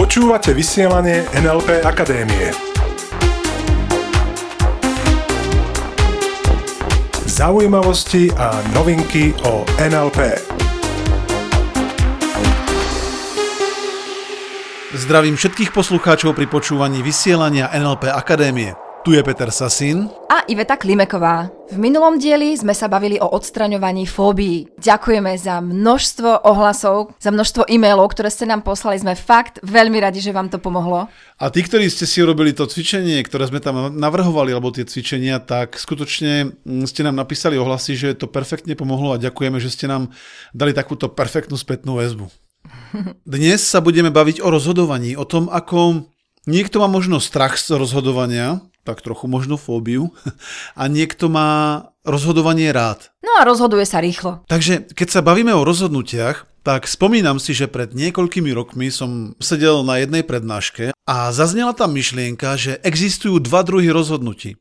Počúvate vysielanie NLP Akadémie. Zaujímavosti a novinky o NLP. Zdravím všetkých poslucháčov pri počúvaní vysielania NLP Akadémie. Tu je Peter Sasín. A Iveta Klimeková. V minulom dieli sme sa bavili o odstraňovaní fóbií. Ďakujeme za množstvo ohlasov, za množstvo e-mailov, ktoré ste nám poslali. Sme fakt veľmi radi, že vám to pomohlo. A tí, ktorí ste si robili to cvičenie, ktoré sme tam navrhovali, alebo tie cvičenia, tak skutočne mm, ste nám napísali ohlasy, že to perfektne pomohlo a ďakujeme, že ste nám dali takúto perfektnú spätnú väzbu. Dnes sa budeme baviť o rozhodovaní, o tom, ako niekto má možno strach z rozhodovania, tak trochu možno fóbiu a niekto má rozhodovanie rád. No a rozhoduje sa rýchlo. Takže keď sa bavíme o rozhodnutiach, tak spomínam si, že pred niekoľkými rokmi som sedel na jednej prednáške a zaznela tam myšlienka, že existujú dva druhy rozhodnutí.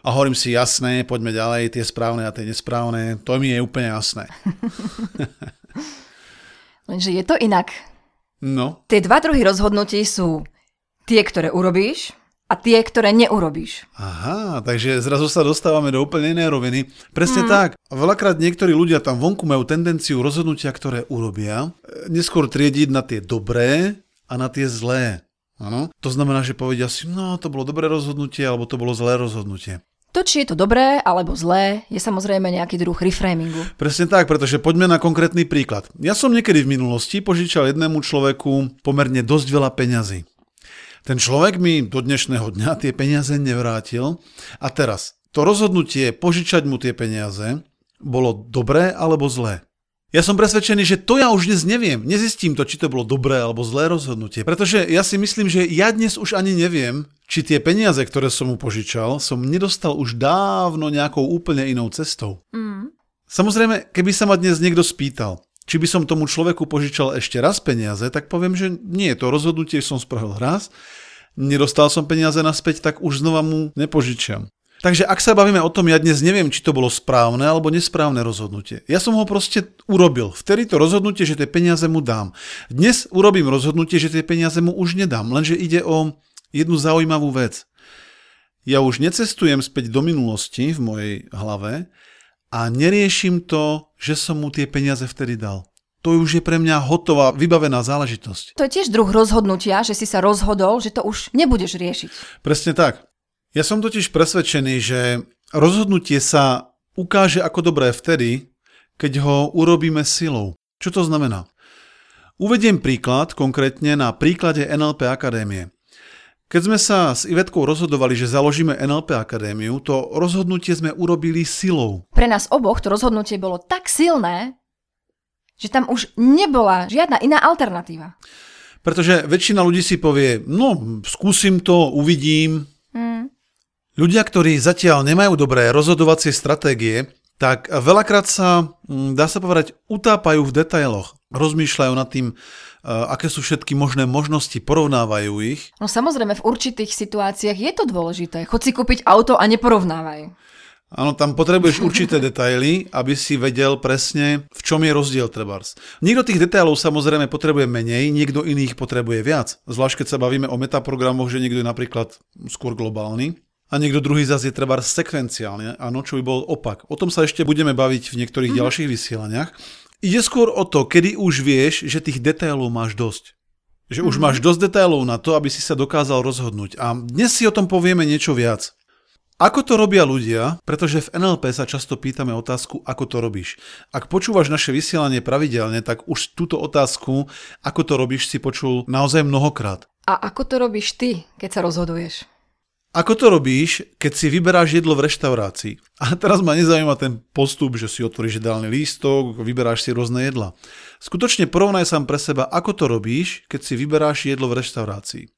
A hovorím si, jasné, poďme ďalej, tie správne a tie nesprávne, to mi je úplne jasné. Lenže je to inak. No. Tie dva druhy rozhodnutí sú tie, ktoré urobíš a tie, ktoré neurobíš. Aha, takže zrazu sa dostávame do úplne inej roviny. Presne hmm. tak. Veľakrát niektorí ľudia tam vonku majú tendenciu rozhodnutia, ktoré urobia, e, neskôr triediť na tie dobré a na tie zlé. Ano? To znamená, že povedia si, no to bolo dobré rozhodnutie, alebo to bolo zlé rozhodnutie. To, či je to dobré alebo zlé, je samozrejme nejaký druh reframingu. Presne tak, pretože poďme na konkrétny príklad. Ja som niekedy v minulosti požičal jednému človeku pomerne dosť veľa peňazí. Ten človek mi do dnešného dňa tie peniaze nevrátil a teraz to rozhodnutie požičať mu tie peniaze bolo dobré alebo zlé. Ja som presvedčený, že to ja už dnes neviem. Nezistím to, či to bolo dobré alebo zlé rozhodnutie. Pretože ja si myslím, že ja dnes už ani neviem, či tie peniaze, ktoré som mu požičal, som nedostal už dávno nejakou úplne inou cestou. Mm. Samozrejme, keby sa ma dnes niekto spýtal, či by som tomu človeku požičal ešte raz peniaze, tak poviem, že nie, to rozhodnutie som spravil raz, nedostal som peniaze naspäť, tak už znova mu nepožičiam. Takže ak sa bavíme o tom, ja dnes neviem, či to bolo správne alebo nesprávne rozhodnutie. Ja som ho proste urobil. Vtedy to rozhodnutie, že tie peniaze mu dám. Dnes urobím rozhodnutie, že tie peniaze mu už nedám, lenže ide o jednu zaujímavú vec. Ja už necestujem späť do minulosti v mojej hlave, a neriešim to, že som mu tie peniaze vtedy dal. To už je pre mňa hotová, vybavená záležitosť. To je tiež druh rozhodnutia, že si sa rozhodol, že to už nebudeš riešiť. Presne tak. Ja som totiž presvedčený, že rozhodnutie sa ukáže ako dobré vtedy, keď ho urobíme silou. Čo to znamená? Uvediem príklad konkrétne na príklade NLP Akadémie. Keď sme sa s Ivetkou rozhodovali, že založíme NLP Akadémiu, to rozhodnutie sme urobili silou. Pre nás oboch to rozhodnutie bolo tak silné, že tam už nebola žiadna iná alternatíva. Pretože väčšina ľudí si povie, no skúsim to, uvidím. Mm. Ľudia, ktorí zatiaľ nemajú dobré rozhodovacie stratégie, tak veľakrát sa, mm, dá sa povedať, utápajú v detailoch. Rozmýšľajú nad tým, aké sú všetky možné možnosti, porovnávajú ich. No samozrejme, v určitých situáciách je to dôležité. Chod si kúpiť auto a neporovnávaj. Áno, tam potrebuješ určité detaily, aby si vedel presne, v čom je rozdiel trebárs. Niekto tých detailov samozrejme potrebuje menej, niekto iných potrebuje viac. Zvlášť keď sa bavíme o metaprogramoch, že niekto je napríklad skôr globálny a niekto druhý zase je treba sekvenciálne, áno, čo by bol opak. O tom sa ešte budeme baviť v niektorých mm-hmm. ďalších vysielaniach. Ide skôr o to, kedy už vieš, že tých detailov máš dosť. Že už mm-hmm. máš dosť detailov na to, aby si sa dokázal rozhodnúť. A dnes si o tom povieme niečo viac. Ako to robia ľudia? Pretože v NLP sa často pýtame otázku, ako to robíš. Ak počúvaš naše vysielanie pravidelne, tak už túto otázku, ako to robíš, si počul naozaj mnohokrát. A ako to robíš ty, keď sa rozhoduješ? Ako to robíš, keď si vyberáš jedlo v reštaurácii? A teraz ma nezaujíma ten postup, že si otvoríš jedálny lístok, vyberáš si rôzne jedla. Skutočne porovnaj sám pre seba, ako to robíš, keď si vyberáš jedlo v reštaurácii.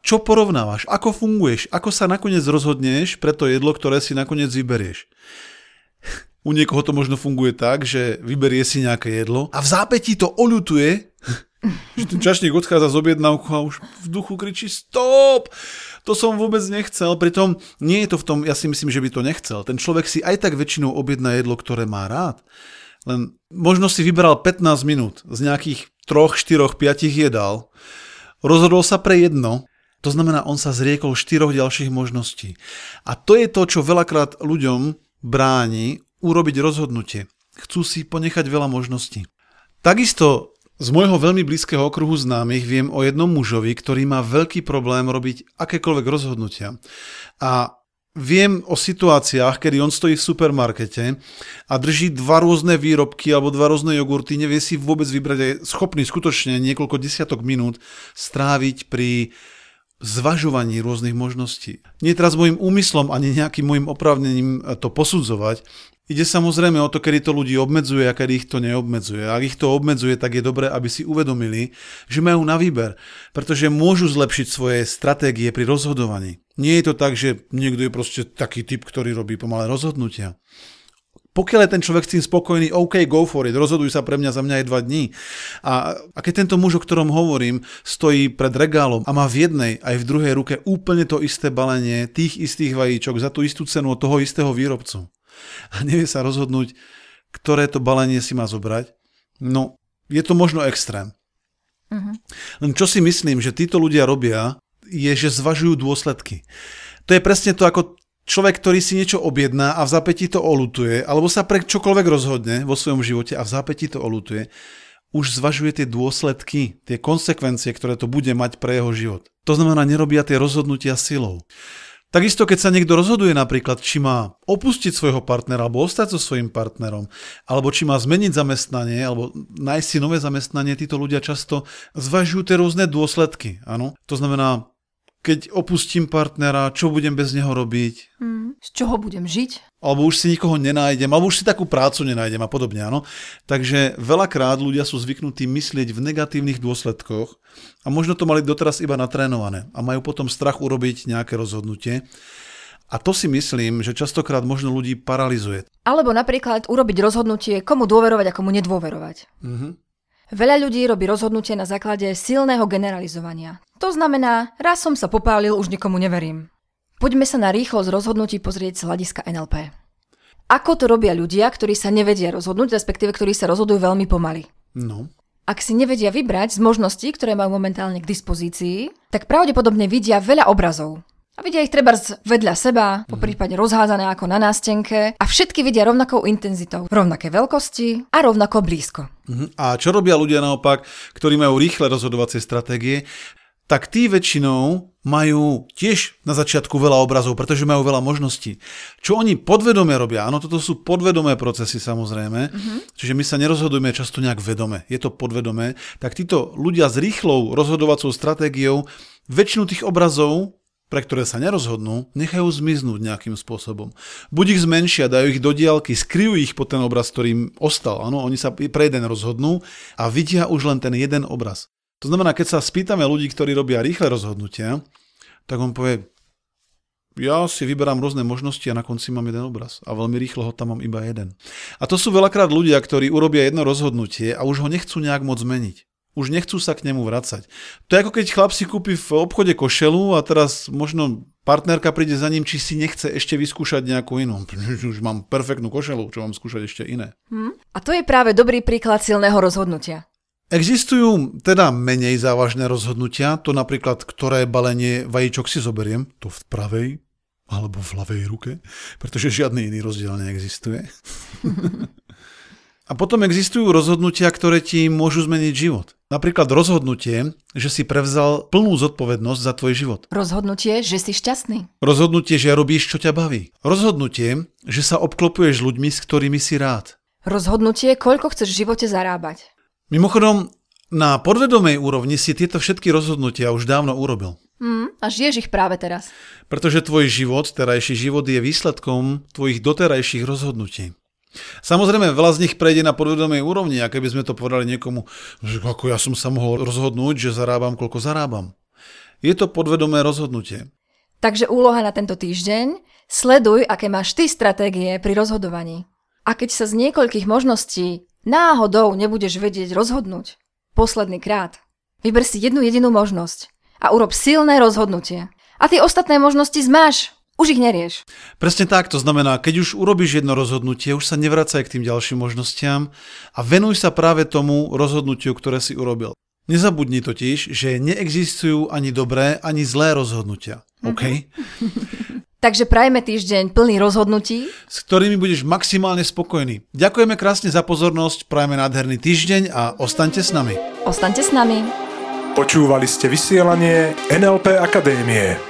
Čo porovnávaš? Ako funguješ? Ako sa nakoniec rozhodneš pre to jedlo, ktoré si nakoniec vyberieš? U niekoho to možno funguje tak, že vyberie si nejaké jedlo a v zápätí to oľutuje, že ten čašník odchádza z objednávku a už v duchu kričí stop! To som vôbec nechcel, pritom nie je to v tom, ja si myslím, že by to nechcel. Ten človek si aj tak väčšinou objedná jedlo, ktoré má rád. Len možno si vyberal 15 minút z nejakých 3, 4, 5 jedál, rozhodol sa pre jedno, to znamená, on sa zriekol štyroch ďalších možností. A to je to, čo veľakrát ľuďom bráni urobiť rozhodnutie. Chcú si ponechať veľa možností. Takisto z môjho veľmi blízkeho okruhu známych viem o jednom mužovi, ktorý má veľký problém robiť akékoľvek rozhodnutia. A viem o situáciách, kedy on stojí v supermarkete a drží dva rôzne výrobky alebo dva rôzne jogurty, nevie si vôbec vybrať, je schopný skutočne niekoľko desiatok minút stráviť pri zvažovaní rôznych možností. Nie teraz môjim úmyslom ani nejakým môjim oprávnením to posudzovať, Ide samozrejme o to, kedy to ľudí obmedzuje a kedy ich to neobmedzuje. Ak ich to obmedzuje, tak je dobré, aby si uvedomili, že majú na výber, pretože môžu zlepšiť svoje stratégie pri rozhodovaní. Nie je to tak, že niekto je proste taký typ, ktorý robí pomalé rozhodnutia. Pokiaľ je ten človek s tým spokojný, OK, go for it, rozhoduj sa pre mňa za mňa aj dva dní. A, a keď tento muž, o ktorom hovorím, stojí pred regálom a má v jednej aj v druhej ruke úplne to isté balenie tých istých vajíčok za tú istú cenu od toho istého výrobcu a nevie sa rozhodnúť, ktoré to balenie si má zobrať, no je to možno extrém. Uh-huh. Len čo si myslím, že títo ľudia robia, je, že zvažujú dôsledky. To je presne to, ako človek, ktorý si niečo objedná a v zápätí to olutuje, alebo sa pre čokoľvek rozhodne vo svojom živote a v zápätí to olutuje, už zvažuje tie dôsledky, tie konsekvencie, ktoré to bude mať pre jeho život. To znamená, nerobia tie rozhodnutia silou. Takisto, keď sa niekto rozhoduje napríklad, či má opustiť svojho partnera alebo ostať so svojím partnerom, alebo či má zmeniť zamestnanie, alebo nájsť si nové zamestnanie, títo ľudia často zvažujú tie rôzne dôsledky. Áno? To znamená, keď opustím partnera, čo budem bez neho robiť. Hmm. Z čoho budem žiť? Alebo už si nikoho nenájdem, alebo už si takú prácu nenájdem a podobne, áno. Takže veľakrát ľudia sú zvyknutí myslieť v negatívnych dôsledkoch a možno to mali doteraz iba natrénované a majú potom strach urobiť nejaké rozhodnutie. A to si myslím, že častokrát možno ľudí paralizuje. Alebo napríklad urobiť rozhodnutie, komu dôverovať a komu nedôverovať. Mm-hmm. Veľa ľudí robí rozhodnutie na základe silného generalizovania. To znamená, raz som sa popálil, už nikomu neverím. Poďme sa na rýchlosť rozhodnutí pozrieť z hľadiska NLP. Ako to robia ľudia, ktorí sa nevedia rozhodnúť, respektíve ktorí sa rozhodujú veľmi pomaly? No. Ak si nevedia vybrať z možností, ktoré majú momentálne k dispozícii, tak pravdepodobne vidia veľa obrazov. A vidia ich treba vedľa seba, po mhm. prípade rozházané ako na nástenke a všetky vidia rovnakou intenzitou, rovnaké veľkosti a rovnako blízko. Mhm. A čo robia ľudia naopak, ktorí majú rýchle rozhodovacie stratégie? tak tí väčšinou majú tiež na začiatku veľa obrazov, pretože majú veľa možností. Čo oni podvedome robia? Áno, toto sú podvedomé procesy samozrejme, mm-hmm. čiže my sa nerozhodujeme často nejak vedome, je to podvedomé, tak títo ľudia s rýchlou rozhodovacou stratégiou väčšinu tých obrazov pre ktoré sa nerozhodnú, nechajú zmiznúť nejakým spôsobom. Buď ich zmenšia, dajú ich do diálky, skryjú ich po ten obraz, ktorým ostal. Áno, oni sa pre jeden rozhodnú a vidia už len ten jeden obraz. To znamená, keď sa spýtame ľudí, ktorí robia rýchle rozhodnutia, tak on povie, ja si vyberám rôzne možnosti a na konci mám jeden obraz a veľmi rýchlo ho tam mám iba jeden. A to sú veľakrát ľudia, ktorí urobia jedno rozhodnutie a už ho nechcú nejak moc zmeniť. Už nechcú sa k nemu vracať. To je ako keď chlap si kúpi v obchode košelu a teraz možno partnerka príde za ním, či si nechce ešte vyskúšať nejakú inú. Už mám perfektnú košelu, čo mám skúšať ešte iné. Hmm. A to je práve dobrý príklad silného rozhodnutia. Existujú teda menej závažné rozhodnutia, to napríklad, ktoré balenie vajíčok si zoberiem, to v pravej alebo v ľavej ruke, pretože žiadny iný rozdiel neexistuje. A potom existujú rozhodnutia, ktoré ti môžu zmeniť život. Napríklad rozhodnutie, že si prevzal plnú zodpovednosť za tvoj život. Rozhodnutie, že si šťastný. Rozhodnutie, že robíš, čo ťa baví. Rozhodnutie, že sa obklopuješ ľuďmi, s ktorými si rád. Rozhodnutie, koľko chceš v živote zarábať. Mimochodom, na podvedomej úrovni si tieto všetky rozhodnutia už dávno urobil. Mm, a žiješ ich práve teraz. Pretože tvoj život, terajší život je výsledkom tvojich doterajších rozhodnutí. Samozrejme, veľa z nich prejde na podvedomej úrovni, a keby sme to povedali niekomu, že ako ja som sa mohol rozhodnúť, že zarábam, koľko zarábam. Je to podvedomé rozhodnutie. Takže úloha na tento týždeň, sleduj, aké máš ty stratégie pri rozhodovaní. A keď sa z niekoľkých možností náhodou nebudeš vedieť rozhodnúť, posledný krát, vyber si jednu jedinú možnosť a urob silné rozhodnutie. A tie ostatné možnosti zmáš. Už ich nerieš. Presne tak, to znamená, keď už urobíš jedno rozhodnutie, už sa nevracaj k tým ďalším možnostiam a venuj sa práve tomu rozhodnutiu, ktoré si urobil. Nezabudni totiž, že neexistujú ani dobré, ani zlé rozhodnutia. OK? Takže prajme týždeň plný rozhodnutí. S ktorými budeš maximálne spokojný. Ďakujeme krásne za pozornosť, prajme nádherný týždeň a ostaňte s nami. Ostaňte s nami. Počúvali ste vysielanie NLP Akadémie.